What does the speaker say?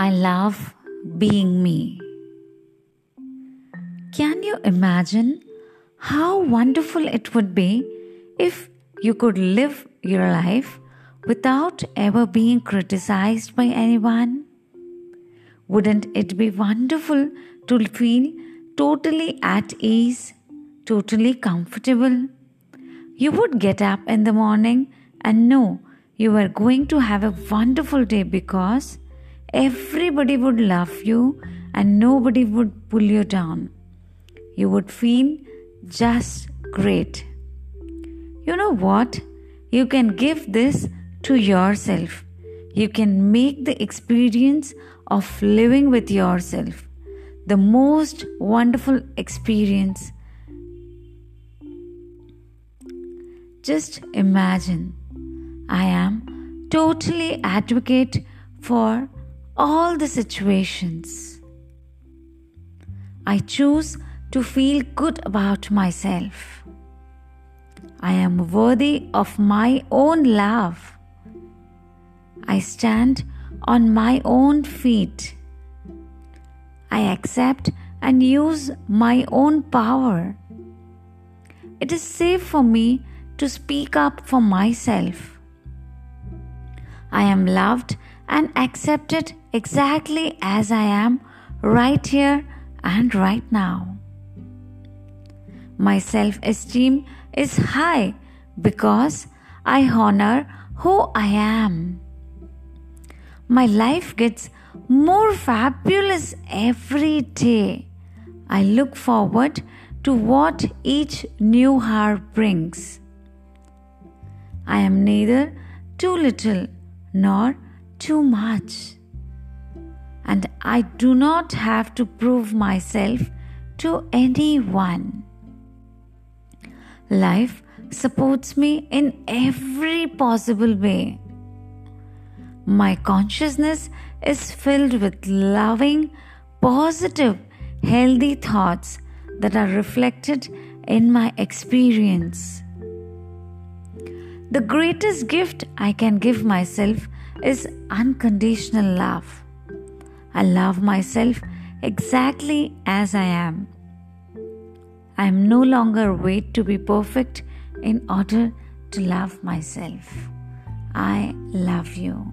I love being me. Can you imagine how wonderful it would be if you could live your life without ever being criticized by anyone? Wouldn't it be wonderful to feel totally at ease, totally comfortable? You would get up in the morning and know you were going to have a wonderful day because everybody would love you and nobody would pull you down. You would feel just great. You know what? You can give this to yourself. You can make the experience of living with yourself the most wonderful experience. Just imagine I am totally advocate for all the situations. I choose to feel good about myself. I am worthy of my own love. I stand on my own feet. I accept and use my own power. It is safe for me to speak up for myself. I am loved and accepted exactly as I am right here and right now. My self esteem is high because I honor who I am. My life gets more fabulous every day. I look forward to what each new hour brings. I am neither too little nor too much. And I do not have to prove myself to anyone. Life supports me in every possible way. My consciousness is filled with loving, positive, healthy thoughts that are reflected in my experience. The greatest gift I can give myself is unconditional love. I love myself exactly as I am. I am no longer wait to be perfect in order to love myself. I love you.